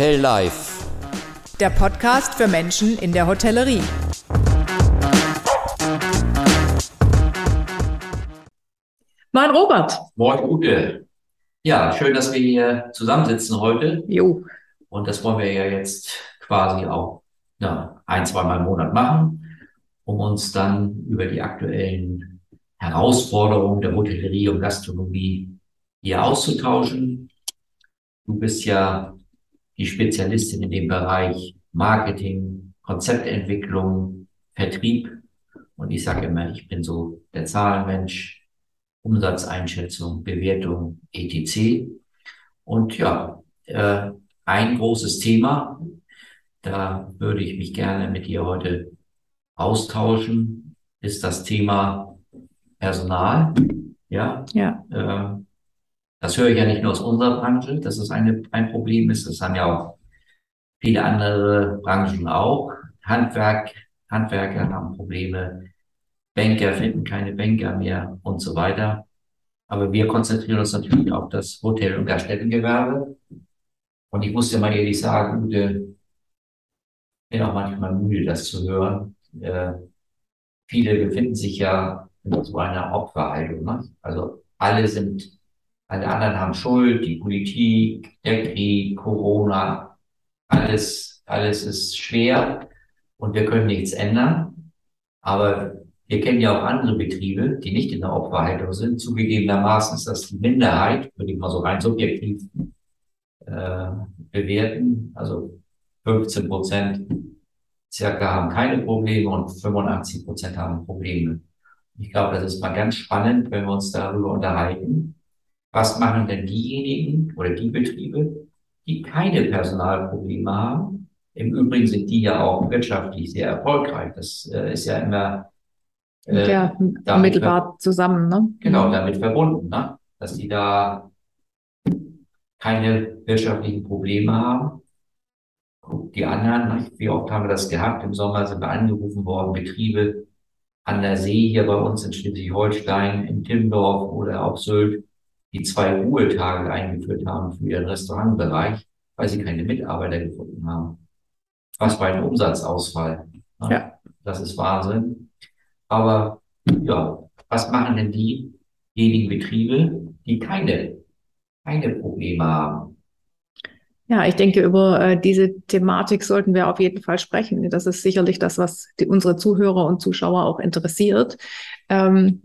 Hotel Life. Der Podcast für Menschen in der Hotellerie. Moin Robert. Moin Ute. Ja, schön, dass wir hier zusammensitzen heute. Jo. Und das wollen wir ja jetzt quasi auch ja, ein, zweimal im Monat machen, um uns dann über die aktuellen Herausforderungen der Hotellerie und Gastronomie hier auszutauschen. Du bist ja die Spezialistin in dem Bereich Marketing, Konzeptentwicklung, Vertrieb. Und ich sage immer, ich bin so der Zahlenmensch, Umsatzeinschätzung, Bewertung, etc. Und ja, äh, ein großes Thema, da würde ich mich gerne mit dir heute austauschen, ist das Thema Personal. Ja. Ja. Äh, das höre ich ja nicht nur aus unserer Branche, dass es eine, ein Problem ist. Das haben ja auch viele andere Branchen auch. Handwerk, Handwerker haben Probleme. Banker finden keine Banker mehr und so weiter. Aber wir konzentrieren uns natürlich auf das Hotel- und Gaststättengewerbe. Und ich muss dir mal ehrlich sagen, Ute, bin auch manchmal müde, das zu hören. Äh, viele befinden sich ja in so einer Opferhaltung. Ne? Also alle sind, alle anderen haben Schuld, die Politik, der Krieg, Corona, alles, alles ist schwer und wir können nichts ändern. Aber wir kennen ja auch andere Betriebe, die nicht in der Opferhaltung sind. Zugegebenermaßen ist das die Minderheit, würde ich mal so rein subjektiv äh, bewerten. Also 15 Prozent circa haben keine Probleme und 85 Prozent haben Probleme. Ich glaube, das ist mal ganz spannend, wenn wir uns darüber unterhalten. Was machen denn diejenigen oder die Betriebe, die keine Personalprobleme haben? Im Übrigen sind die ja auch wirtschaftlich sehr erfolgreich. Das äh, ist ja immer äh, ja, unmittelbar zusammen, ne? Genau, damit verbunden, ne? dass die da keine wirtschaftlichen Probleme haben. Die anderen, wie oft haben wir das gehabt? Im Sommer sind wir angerufen worden, Betriebe an der See hier bei uns in Schleswig-Holstein, in Timmendorf oder auf Sylt, die zwei Ruhetage eingeführt haben für ihren Restaurantbereich, weil sie keine Mitarbeiter gefunden haben. Was bei einem Umsatzausfall. Ne? Ja. Das ist Wahnsinn. Aber ja, was machen denn diejenigen Betriebe, die keine, keine Probleme haben? Ja, ich denke, über äh, diese Thematik sollten wir auf jeden Fall sprechen. Das ist sicherlich das, was die, unsere Zuhörer und Zuschauer auch interessiert. Ähm,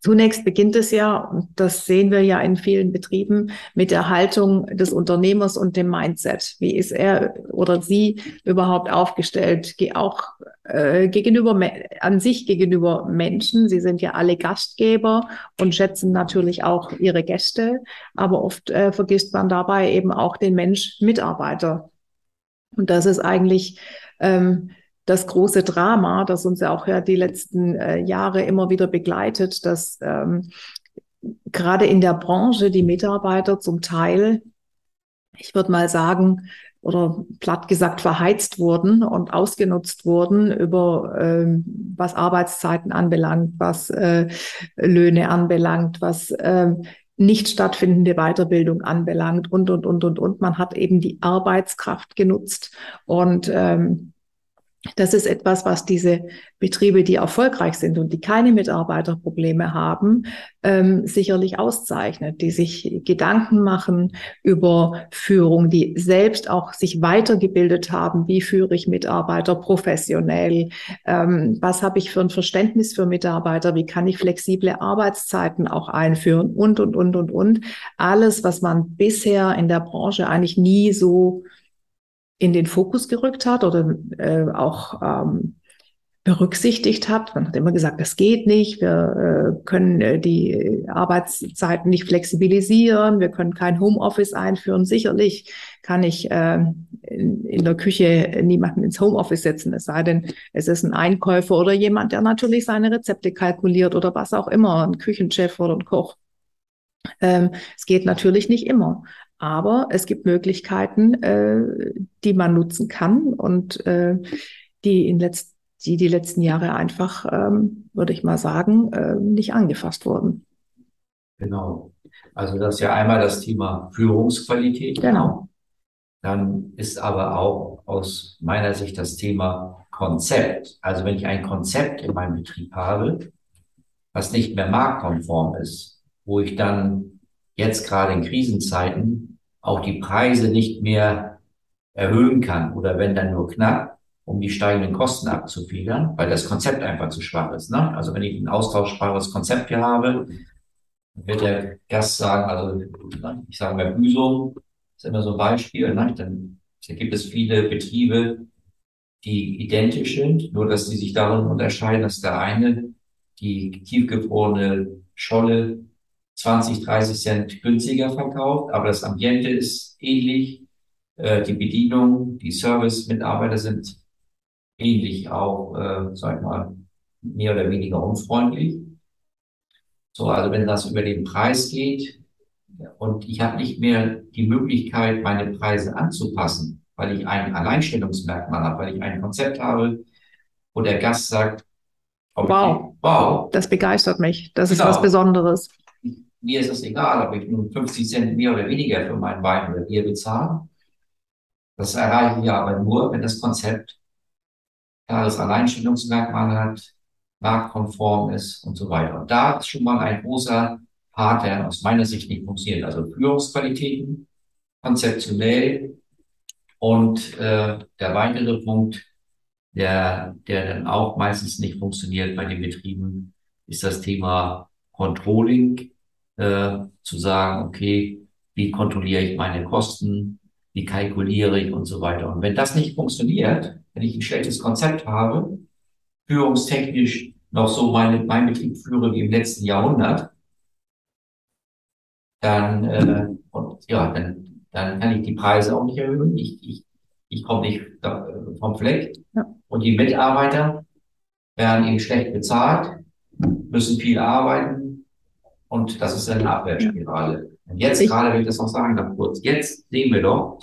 Zunächst beginnt es ja, und das sehen wir ja in vielen Betrieben, mit der Haltung des Unternehmers und dem Mindset. Wie ist er oder sie überhaupt aufgestellt? Auch äh, gegenüber an sich gegenüber Menschen. Sie sind ja alle Gastgeber und schätzen natürlich auch ihre Gäste, aber oft äh, vergisst man dabei eben auch den Mensch Mitarbeiter. Und das ist eigentlich ähm, das große Drama, das uns ja auch ja die letzten äh, Jahre immer wieder begleitet, dass ähm, gerade in der Branche die Mitarbeiter zum Teil, ich würde mal sagen, oder platt gesagt verheizt wurden und ausgenutzt wurden über ähm, was Arbeitszeiten anbelangt, was äh, Löhne anbelangt, was äh, nicht stattfindende Weiterbildung anbelangt und und und und und. Man hat eben die Arbeitskraft genutzt und ähm, das ist etwas, was diese Betriebe, die erfolgreich sind und die keine Mitarbeiterprobleme haben, ähm, sicherlich auszeichnet, die sich Gedanken machen über Führung, die selbst auch sich weitergebildet haben, wie führe ich Mitarbeiter professionell, ähm, was habe ich für ein Verständnis für Mitarbeiter, wie kann ich flexible Arbeitszeiten auch einführen? Und, und, und, und, und. Alles, was man bisher in der Branche eigentlich nie so in den Fokus gerückt hat oder äh, auch ähm, berücksichtigt hat. Man hat immer gesagt, das geht nicht, wir äh, können äh, die Arbeitszeiten nicht flexibilisieren, wir können kein Homeoffice einführen. Sicherlich kann ich äh, in, in der Küche niemanden ins Homeoffice setzen, es sei denn, es ist ein Einkäufer oder jemand, der natürlich seine Rezepte kalkuliert oder was auch immer, ein Küchenchef oder ein Koch. Ähm, es geht natürlich nicht immer. Aber es gibt Möglichkeiten, äh, die man nutzen kann und äh, die in letzt, die die letzten Jahre einfach, ähm, würde ich mal sagen, äh, nicht angefasst wurden. Genau. Also das ist ja einmal das Thema Führungsqualität. Genau. dann ist aber auch aus meiner Sicht das Thema Konzept. Also wenn ich ein Konzept in meinem Betrieb habe, was nicht mehr marktkonform ist, wo ich dann jetzt gerade in Krisenzeiten auch die Preise nicht mehr erhöhen kann oder wenn dann nur knapp, um die steigenden Kosten abzufedern, weil das Konzept einfach zu schwach ist. Ne? Also wenn ich ein austauschbares Konzept hier habe, wird der Gast sagen, also ich sage bei Büsum, ist immer so ein Beispiel, ne? dann gibt es viele Betriebe, die identisch sind, nur dass sie sich darin unterscheiden, dass der eine die tiefgefrorene Scholle 20, 30 Cent günstiger verkauft, aber das Ambiente ist ähnlich, äh, die Bedienung, die Service-Mitarbeiter sind ähnlich auch, äh, sag ich mal, mehr oder weniger unfreundlich. So, also wenn das über den Preis geht und ich habe nicht mehr die Möglichkeit, meine Preise anzupassen, weil ich ein Alleinstellungsmerkmal habe, weil ich ein Konzept habe, wo der Gast sagt, wow, wow, das begeistert mich, das genau. ist was Besonderes. Mir ist es egal, ob ich nun 50 Cent mehr oder weniger für meinen Wein oder Bier bezahle. Das erreiche ich aber nur, wenn das Konzept klares Alleinstellungsmerkmal hat, marktkonform ist und so weiter. Und da ist schon mal ein großer Part, der aus meiner Sicht nicht funktioniert. Also Führungsqualitäten, konzeptionell und äh, der weitere Punkt, der, der dann auch meistens nicht funktioniert bei den Betrieben, ist das Thema Controlling, äh, zu sagen, okay, wie kontrolliere ich meine Kosten, wie kalkuliere ich und so weiter. Und wenn das nicht funktioniert, wenn ich ein schlechtes Konzept habe, führungstechnisch noch so meine, mein Betrieb führe wie im letzten Jahrhundert, dann, äh, und, ja, dann, dann kann ich die Preise auch nicht erhöhen. Ich, ich, ich komme nicht vom Fleck. Ja. Und die Mitarbeiter werden eben schlecht bezahlt, müssen viel arbeiten. Und das ist eine Abwärtsspirale. Und jetzt gerade, wenn ich das noch sagen darf kurz, jetzt sehen wir doch,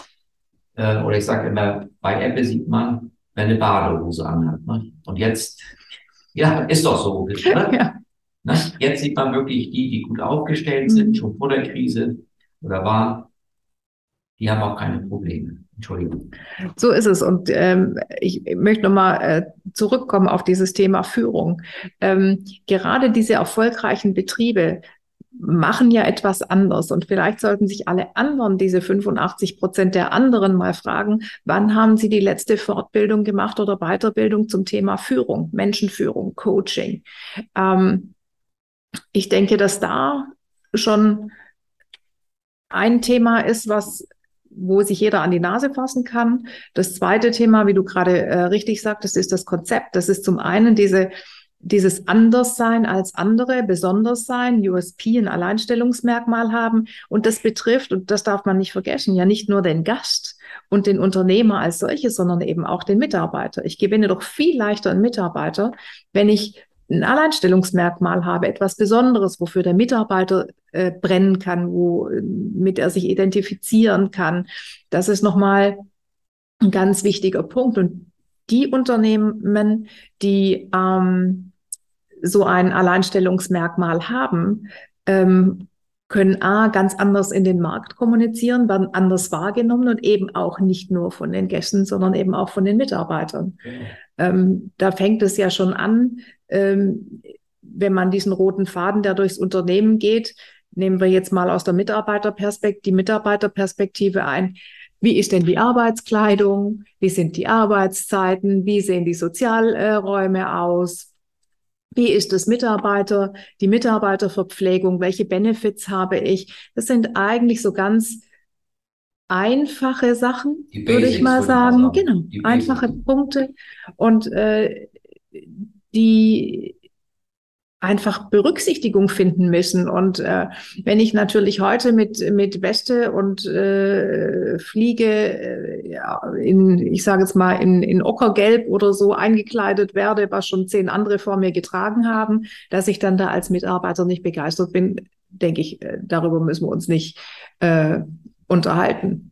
äh, oder ich sage immer, bei Apple sieht man, wer eine Badehose anhat. Ne? Und jetzt, ja, ist doch so. Ne? Ja. Ne? Jetzt sieht man wirklich die, die gut aufgestellt sind, mhm. schon vor der Krise oder waren, die haben auch keine Probleme. Entschuldigung. So ist es. Und ähm, ich möchte nochmal äh, zurückkommen auf dieses Thema Führung. Ähm, gerade diese erfolgreichen Betriebe machen ja etwas anders. Und vielleicht sollten sich alle anderen, diese 85 Prozent der anderen mal fragen, wann haben sie die letzte Fortbildung gemacht oder Weiterbildung zum Thema Führung, Menschenführung, Coaching. Ähm, ich denke, dass da schon ein Thema ist, was wo sich jeder an die Nase fassen kann. Das zweite Thema, wie du gerade äh, richtig sagtest, ist das Konzept. Das ist zum einen diese dieses Anderssein als andere, besonders sein, USP, ein Alleinstellungsmerkmal haben. Und das betrifft, und das darf man nicht vergessen, ja nicht nur den Gast und den Unternehmer als solches, sondern eben auch den Mitarbeiter. Ich gewinne doch viel leichter einen Mitarbeiter, wenn ich ein Alleinstellungsmerkmal habe, etwas Besonderes, wofür der Mitarbeiter äh, brennen kann, womit er sich identifizieren kann. Das ist nochmal ein ganz wichtiger Punkt. Und die Unternehmen, die ähm, so ein Alleinstellungsmerkmal haben, ähm, können A, ganz anders in den Markt kommunizieren, werden anders wahrgenommen und eben auch nicht nur von den Gästen, sondern eben auch von den Mitarbeitern. Okay. Ähm, da fängt es ja schon an, ähm, wenn man diesen roten Faden, der durchs Unternehmen geht, nehmen wir jetzt mal aus der Mitarbeiterperspektive, die Mitarbeiterperspektive ein. Wie ist denn die Arbeitskleidung? Wie sind die Arbeitszeiten? Wie sehen die Sozialräume aus? Wie ist das Mitarbeiter, die Mitarbeiterverpflegung? Welche Benefits habe ich? Das sind eigentlich so ganz einfache Sachen, würde ich mal sagen. Genau, einfache Punkte. Und äh, die einfach Berücksichtigung finden müssen. Und äh, wenn ich natürlich heute mit, mit Weste und äh, Fliege äh, in, ich sage jetzt mal, in, in Ockergelb oder so eingekleidet werde, was schon zehn andere vor mir getragen haben, dass ich dann da als Mitarbeiter nicht begeistert bin, denke ich, äh, darüber müssen wir uns nicht äh, unterhalten.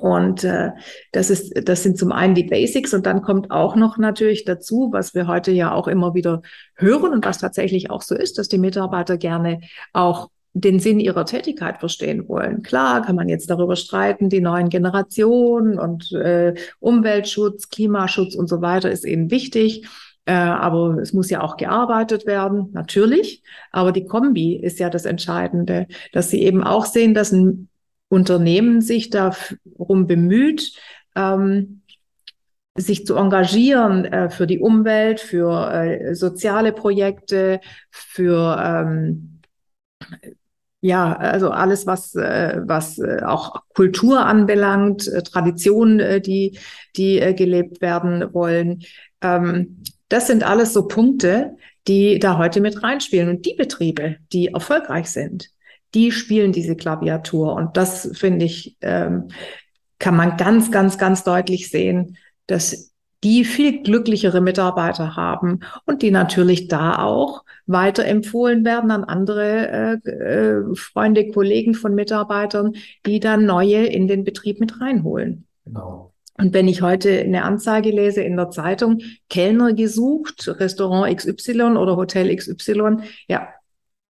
Und äh, das ist, das sind zum einen die Basics und dann kommt auch noch natürlich dazu, was wir heute ja auch immer wieder hören und was tatsächlich auch so ist, dass die Mitarbeiter gerne auch den Sinn ihrer Tätigkeit verstehen wollen. Klar kann man jetzt darüber streiten, die neuen Generationen und äh, Umweltschutz, Klimaschutz und so weiter ist ihnen wichtig. Äh, aber es muss ja auch gearbeitet werden, natürlich. Aber die Kombi ist ja das Entscheidende, dass sie eben auch sehen, dass ein Unternehmen sich darum bemüht, ähm, sich zu engagieren äh, für die Umwelt, für äh, soziale Projekte, für ähm, ja, also alles, was, äh, was äh, auch Kultur anbelangt, äh, Traditionen, äh, die, die gelebt werden wollen. Ähm, das sind alles so Punkte, die da heute mit reinspielen. Und die Betriebe, die erfolgreich sind, die spielen diese Klaviatur. Und das finde ich, ähm, kann man ganz, ganz, ganz deutlich sehen, dass die viel glücklichere Mitarbeiter haben und die natürlich da auch weiterempfohlen werden an andere äh, äh, Freunde, Kollegen von Mitarbeitern, die dann neue in den Betrieb mit reinholen. Genau. Und wenn ich heute eine Anzeige lese in der Zeitung, Kellner gesucht, Restaurant XY oder Hotel XY, ja,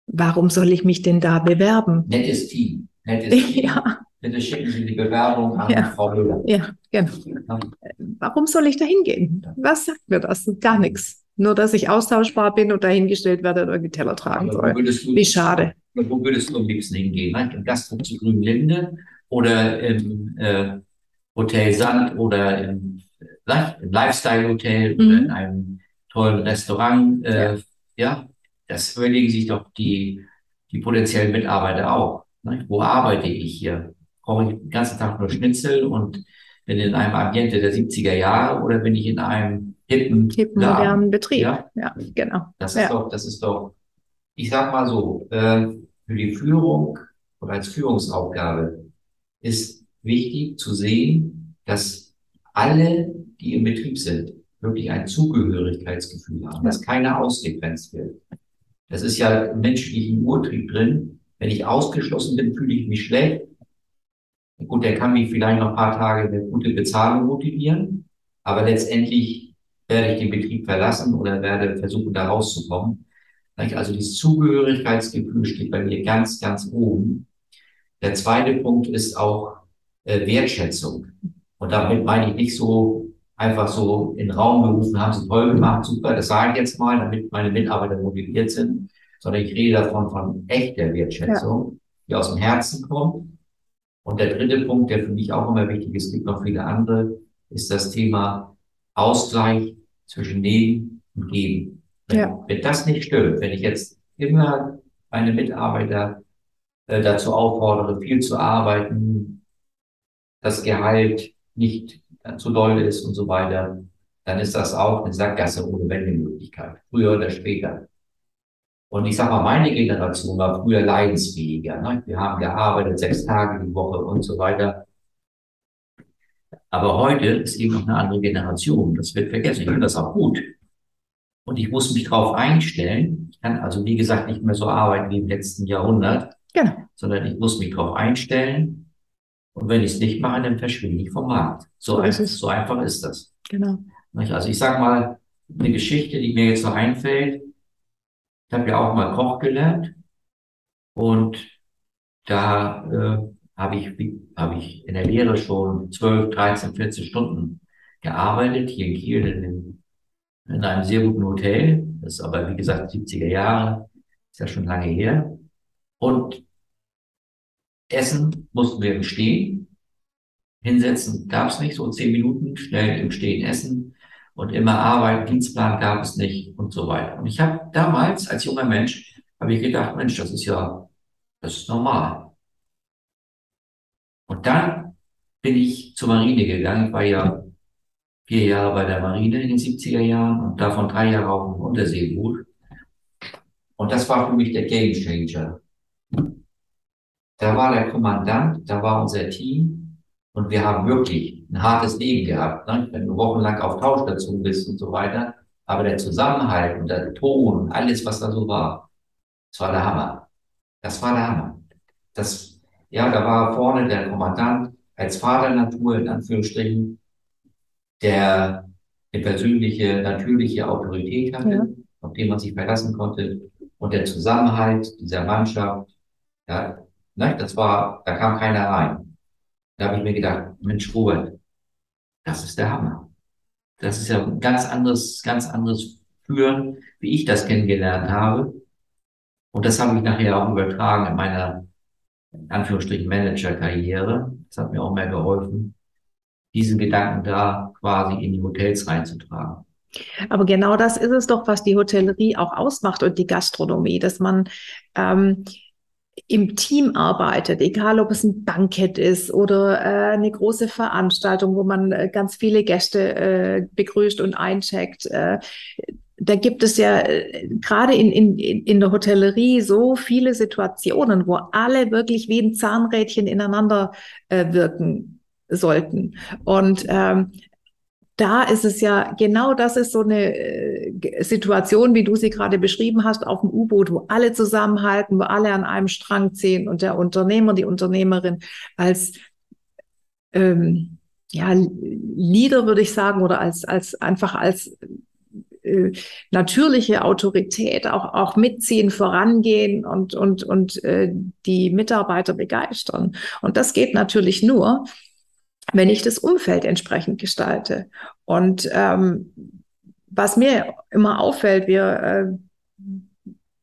warum soll ich mich denn da bewerben? Nettes Team. Nettes Team. Ja. Bitte schicken Sie die Bewerbung an ja. Frau Müller. Ja, genau. Warum soll ich da hingehen? Was sagt mir das? Gar nichts. Nur, dass ich austauschbar bin und dahingestellt werde und irgendwie Teller tragen soll. Du, Wie schade. Wo würdest du am liebsten hingehen? Im Gasthof zu Grünlinde oder im äh, Hotel Sand oder im, äh, im Lifestyle-Hotel mhm. oder in einem tollen Restaurant? Äh, ja. ja, das überlegen sich doch die, die potenziellen Mitarbeiter auch. Ne? Wo arbeite ich hier? brauche ich den ganzen Tag nur Schnitzel und bin in einem Ambiente der 70er Jahre oder bin ich in einem hippen, hippen modernen Betrieb? Ja, ja genau. Das ist ja. doch, das ist doch, ich sag mal so, äh, für die Führung oder als Führungsaufgabe ist wichtig zu sehen, dass alle, die im Betrieb sind, wirklich ein Zugehörigkeitsgefühl haben, ja. dass keiner ausgegrenzt wird. Das ist ja im menschlichen Urtrieb drin. Wenn ich ausgeschlossen bin, fühle ich mich schlecht. Gut, der kann mich vielleicht noch ein paar Tage eine gute Bezahlung motivieren, aber letztendlich werde ich den Betrieb verlassen oder werde versuchen, da rauszukommen. Also dieses Zugehörigkeitsgefühl steht bei mir ganz, ganz oben. Der zweite Punkt ist auch äh, Wertschätzung. Und damit meine ich nicht so einfach so in den Raum gerufen, haben sie toll gemacht, super, das sage ich jetzt mal, damit meine Mitarbeiter motiviert sind, sondern ich rede davon von echter Wertschätzung, ja. die aus dem Herzen kommt und der dritte Punkt, der für mich auch immer wichtig ist, gibt noch viele andere, ist das Thema Ausgleich zwischen Nehmen und Geben. Wenn, ja. wenn das nicht stimmt, wenn ich jetzt immer meine Mitarbeiter äh, dazu auffordere, viel zu arbeiten, das Gehalt nicht zu doll ist und so weiter, dann ist das auch eine Sackgasse ohne Wendemöglichkeit, früher oder später. Und ich sage mal, meine Generation war früher leidensfähiger. Ne? Wir haben gearbeitet, sechs Tage die Woche und so weiter. Aber heute ist eben noch eine andere Generation. Das wird vergessen. Ich finde das auch gut. Und ich muss mich darauf einstellen. Ich kann also, wie gesagt, nicht mehr so arbeiten wie im letzten Jahrhundert, genau. sondern ich muss mich darauf einstellen. Und wenn ich es nicht mache, dann verschwinde ich vom Markt. So, einfach, so einfach ist das. Genau. Also ich sage mal, eine Geschichte, die mir jetzt so einfällt, ich habe ja auch mal Koch gelernt und da äh, habe ich, hab ich in der Lehre schon 12, 13, 14 Stunden gearbeitet, hier in Kiel in, in, in einem sehr guten Hotel. Das ist aber, wie gesagt, 70er Jahre, ist ja schon lange her. Und Essen mussten wir im Stehen. Hinsetzen gab es nicht, so zehn Minuten schnell im Stehen essen und immer Arbeit, Dienstplan gab es nicht und so weiter. Und ich habe damals als junger Mensch, habe ich gedacht, Mensch, das ist ja, das ist normal. Und dann bin ich zur Marine gegangen. Ich war ja vier Jahre bei der Marine in den 70er Jahren und davon drei Jahre auf dem Unterseeboot. Und das war für mich der Game Changer. Da war der Kommandant, da war unser Team, und wir haben wirklich ein hartes Leben gehabt, ne? wenn du wochenlang auf Tauschstation bist und so weiter. Aber der Zusammenhalt und der Ton und alles, was da so war, das war der Hammer. Das war der Hammer. Das, ja, da war vorne der Kommandant als Vater Natur, in Anführungsstrichen, der eine persönliche, natürliche Autorität hatte, ja. auf den man sich verlassen konnte. Und der Zusammenhalt dieser Mannschaft, Ja, ne, das war, da kam keiner rein. Da habe ich mir gedacht, Mensch, Robert, das ist der Hammer. Das ist ja ein ganz anderes, ganz anderes Führen, wie ich das kennengelernt habe. Und das habe ich nachher auch übertragen in meiner, in Anführungsstrichen, Manager-Karriere. Das hat mir auch mehr geholfen, diesen Gedanken da quasi in die Hotels reinzutragen. Aber genau das ist es doch, was die Hotellerie auch ausmacht und die Gastronomie, dass man ähm, im Team arbeitet, egal ob es ein Bankett ist oder äh, eine große Veranstaltung, wo man äh, ganz viele Gäste äh, begrüßt und eincheckt. Äh, da gibt es ja äh, gerade in, in, in der Hotellerie so viele Situationen, wo alle wirklich wie ein Zahnrädchen ineinander äh, wirken sollten. Und ähm, da ist es ja genau das ist so eine äh, Situation, wie du sie gerade beschrieben hast, auf dem U-Boot, wo alle zusammenhalten, wo alle an einem Strang ziehen und der Unternehmer, die Unternehmerin als ähm, ja, Leader würde ich sagen, oder als, als einfach als äh, natürliche Autorität auch, auch mitziehen, vorangehen und, und, und äh, die Mitarbeiter begeistern. Und das geht natürlich nur, wenn ich das Umfeld entsprechend gestalte. Und ähm, was mir immer auffällt, wir äh,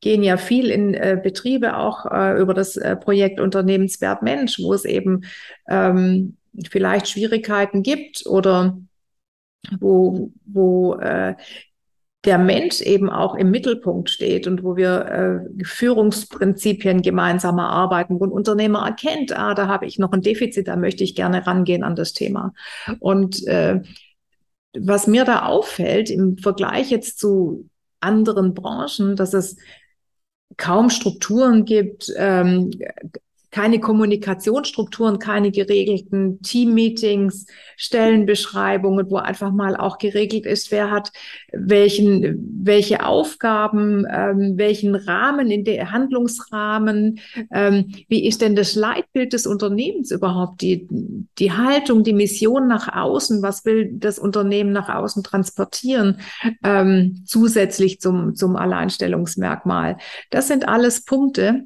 gehen ja viel in äh, Betriebe auch äh, über das äh, Projekt Unternehmenswert Mensch, wo es eben ähm, vielleicht Schwierigkeiten gibt oder wo, wo äh, der Mensch eben auch im Mittelpunkt steht und wo wir äh, Führungsprinzipien gemeinsam erarbeiten, wo ein Unternehmer erkennt, ah, da habe ich noch ein Defizit, da möchte ich gerne rangehen an das Thema. Und äh, was mir da auffällt im Vergleich jetzt zu anderen Branchen, dass es kaum Strukturen gibt, ähm, keine Kommunikationsstrukturen, keine geregelten Teammeetings, Stellenbeschreibungen, wo einfach mal auch geregelt ist, wer hat welchen, welche Aufgaben, ähm, welchen Rahmen in der Handlungsrahmen, ähm, wie ist denn das Leitbild des Unternehmens überhaupt, die, die Haltung, die Mission nach außen, was will das Unternehmen nach außen transportieren, ähm, zusätzlich zum, zum Alleinstellungsmerkmal. Das sind alles Punkte,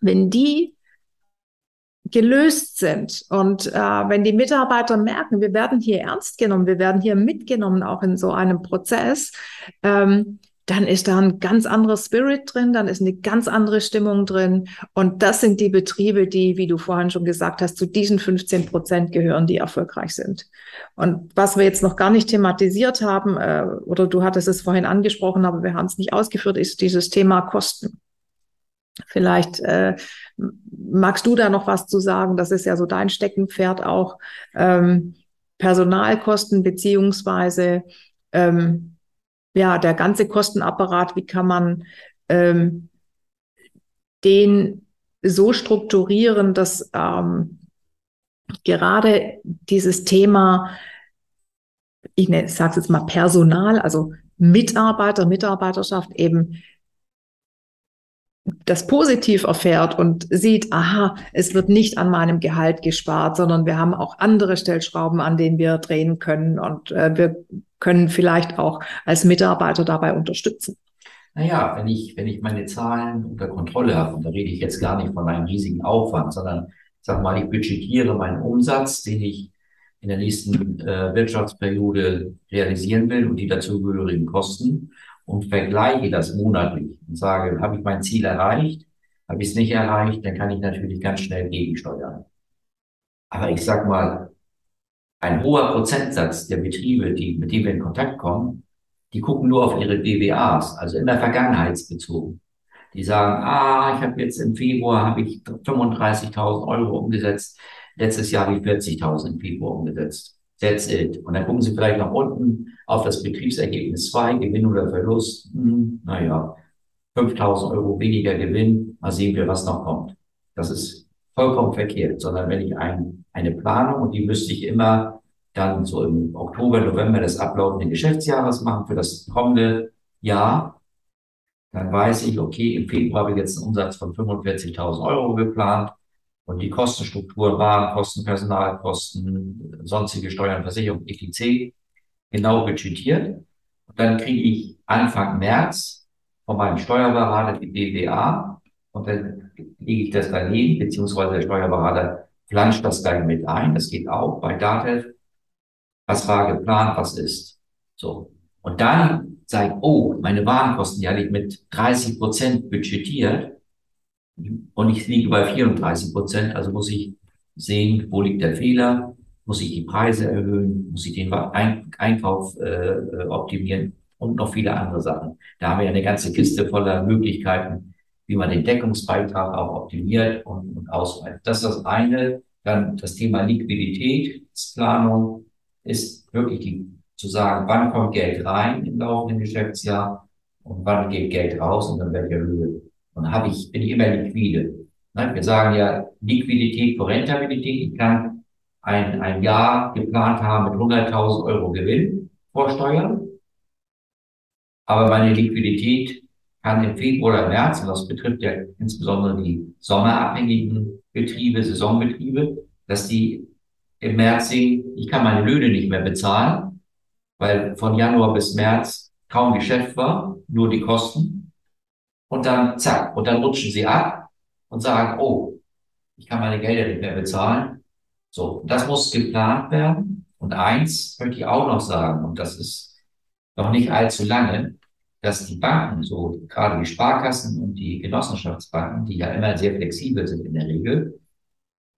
wenn die gelöst sind. Und äh, wenn die Mitarbeiter merken, wir werden hier ernst genommen, wir werden hier mitgenommen, auch in so einem Prozess, ähm, dann ist da ein ganz anderer Spirit drin, dann ist eine ganz andere Stimmung drin. Und das sind die Betriebe, die, wie du vorhin schon gesagt hast, zu diesen 15 Prozent gehören, die erfolgreich sind. Und was wir jetzt noch gar nicht thematisiert haben, äh, oder du hattest es vorhin angesprochen, aber wir haben es nicht ausgeführt, ist dieses Thema Kosten. Vielleicht äh, magst du da noch was zu sagen? Das ist ja so dein Steckenpferd auch. Ähm, Personalkosten beziehungsweise ähm, ja der ganze Kostenapparat. Wie kann man ähm, den so strukturieren, dass ähm, gerade dieses Thema, ich sage es jetzt mal Personal, also Mitarbeiter, Mitarbeiterschaft eben das positiv erfährt und sieht, aha, es wird nicht an meinem Gehalt gespart, sondern wir haben auch andere Stellschrauben, an denen wir drehen können und äh, wir können vielleicht auch als Mitarbeiter dabei unterstützen. Naja, wenn ich, wenn ich meine Zahlen unter Kontrolle habe, und da rede ich jetzt gar nicht von einem riesigen Aufwand, sondern sag mal, ich budgetiere meinen Umsatz, den ich in der nächsten äh, Wirtschaftsperiode realisieren will und die dazugehörigen Kosten und vergleiche das monatlich und sage, habe ich mein Ziel erreicht? Habe ich es nicht erreicht? Dann kann ich natürlich ganz schnell gegensteuern. Aber ich sag mal, ein hoher Prozentsatz der Betriebe, die, mit denen wir in Kontakt kommen, die gucken nur auf ihre BWAs, also immer vergangenheitsbezogen. Die sagen, ah, ich habe jetzt im Februar habe ich 35.000 Euro umgesetzt, letztes Jahr habe ich 40.000 im Februar umgesetzt. That's it. Und dann gucken Sie vielleicht nach unten auf das Betriebsergebnis 2, Gewinn oder Verlust. Hm, naja, 5000 Euro weniger Gewinn. Mal sehen wir, was noch kommt. Das ist vollkommen verkehrt, sondern wenn ich ein, eine Planung, und die müsste ich immer dann so im Oktober, November des ablaufenden Geschäftsjahres machen für das kommende Jahr, dann weiß ich, okay, im Februar habe ich jetzt einen Umsatz von 45.000 Euro geplant und die Kostenstruktur, Warenkosten, Personalkosten, sonstige Steuern, Versicherung, etc. genau budgetiert. Und dann kriege ich Anfang März von meinem Steuerberater die BWA und dann lege ich das daneben, beziehungsweise der Steuerberater flanscht das dann mit ein. Das geht auch bei Datev. Was war geplant, was ist. So. Und dann sage ich, oh, meine Warenkosten, die hatte ich mit 30 Prozent budgetiert und ich liege bei 34 Prozent, also muss ich sehen, wo liegt der Fehler, muss ich die Preise erhöhen, muss ich den Einkauf äh, optimieren und noch viele andere Sachen. Da haben wir eine ganze Kiste voller Möglichkeiten, wie man den Deckungsbeitrag auch optimiert und, und ausweitet. Das ist das eine. Dann das Thema Liquiditätsplanung ist wirklich die, zu sagen, wann kommt Geld rein im laufenden Geschäftsjahr und wann geht Geld raus und in welcher Höhe. Und habe ich, bin ich immer liquide. Wir sagen ja Liquidität vor Rentabilität. Ich kann ein, ein Jahr geplant haben mit 100.000 Euro Gewinn vor Steuern. Aber meine Liquidität kann im Februar oder März, und das betrifft ja insbesondere die sommerabhängigen Betriebe, Saisonbetriebe, dass die im März sehen, ich kann meine Löhne nicht mehr bezahlen, weil von Januar bis März kaum Geschäft war, nur die Kosten. Und dann zack, und dann rutschen sie ab und sagen, oh, ich kann meine Gelder nicht mehr bezahlen. So, das muss geplant werden. Und eins möchte ich auch noch sagen, und das ist noch nicht allzu lange, dass die Banken, so gerade die Sparkassen und die Genossenschaftsbanken, die ja immer sehr flexibel sind in der Regel,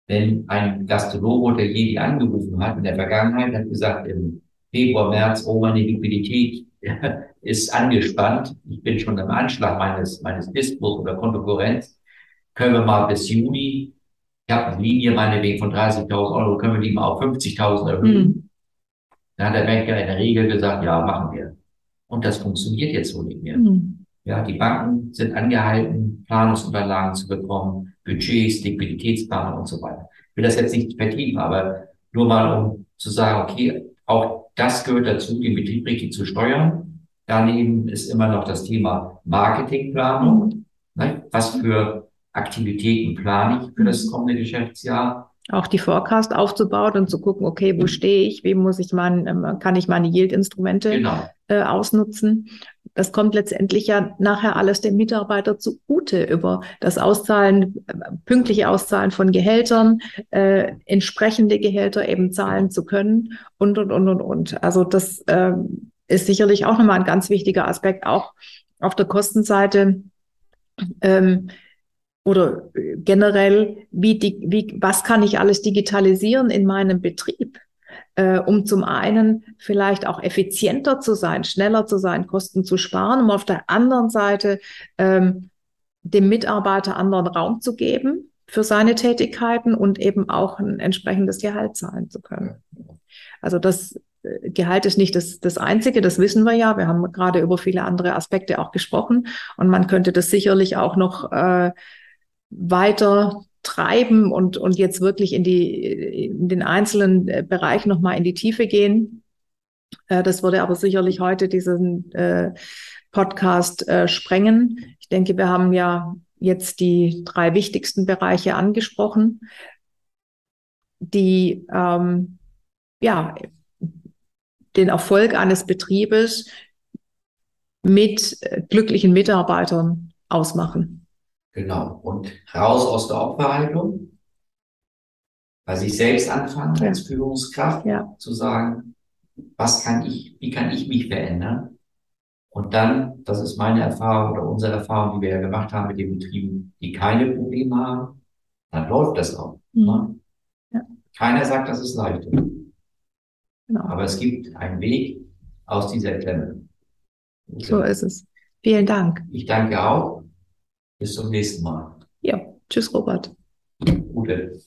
wenn ein Gastronom der je angerufen hat in der Vergangenheit, hat gesagt, im Februar, März, oh, meine Liquidität ist angespannt, ich bin schon im Anschlag meines, meines Dispos oder Konkurrenz, können wir mal bis Juni ich habe eine Linie meinetwegen von 30.000 Euro, können wir die mal auf 50.000 erhöhen? Mhm. Dann hat der Banker in der Regel gesagt, ja, machen wir. Und das funktioniert jetzt so nicht mehr. Mhm. Ja, die Banken sind angehalten, Planungsunterlagen zu bekommen, Budgets, Liquiditätsplanung und so weiter. Ich will das jetzt nicht vertiefen, aber nur mal um zu sagen, okay, auch das gehört dazu, den Betrieb richtig zu steuern. Daneben ist immer noch das Thema Marketingplanung. Ne? Was für Aktivitäten plane ich für das kommende Geschäftsjahr. Auch die Forecast aufzubauen und zu gucken, okay, wo stehe ich, wie muss ich mein, ähm, kann ich meine Yield-Instrumente genau. äh, ausnutzen. Das kommt letztendlich ja nachher alles dem Mitarbeiter zugute über das Auszahlen, pünktliche Auszahlen von Gehältern, äh, entsprechende Gehälter eben zahlen zu können und, und, und, und, und. Also das äh, ist sicherlich auch nochmal ein ganz wichtiger Aspekt, auch auf der Kostenseite. Ähm, oder generell, wie wie, was kann ich alles digitalisieren in meinem Betrieb, äh, um zum einen vielleicht auch effizienter zu sein, schneller zu sein, Kosten zu sparen, um auf der anderen Seite ähm, dem Mitarbeiter anderen Raum zu geben für seine Tätigkeiten und eben auch ein entsprechendes Gehalt zahlen zu können. Also das äh, Gehalt ist nicht das, das Einzige, das wissen wir ja. Wir haben gerade über viele andere Aspekte auch gesprochen und man könnte das sicherlich auch noch äh, weiter treiben und, und jetzt wirklich in die, in den einzelnen äh, Bereich nochmal in die Tiefe gehen. Äh, das würde aber sicherlich heute diesen äh, Podcast sprengen. Ich denke, wir haben ja jetzt die drei wichtigsten Bereiche angesprochen, die ähm, ja den Erfolg eines Betriebes mit glücklichen Mitarbeitern ausmachen. Genau. Und raus aus der Opferhaltung. Bei sich selbst anfangen ja. als Führungskraft ja. zu sagen, was kann ich, wie kann ich mich verändern? Und dann, das ist meine Erfahrung oder unsere Erfahrung, die wir ja gemacht haben mit den Betrieben, die keine Probleme haben, dann läuft das auch. Mhm. Ne? Ja. Keiner sagt, das ist leicht. Genau. Aber es gibt einen Weg aus dieser Klemme. So ist es. Vielen Dank. Ich danke auch. Bis zum nächsten Mal. Ja, tschüss, Robert. Gute.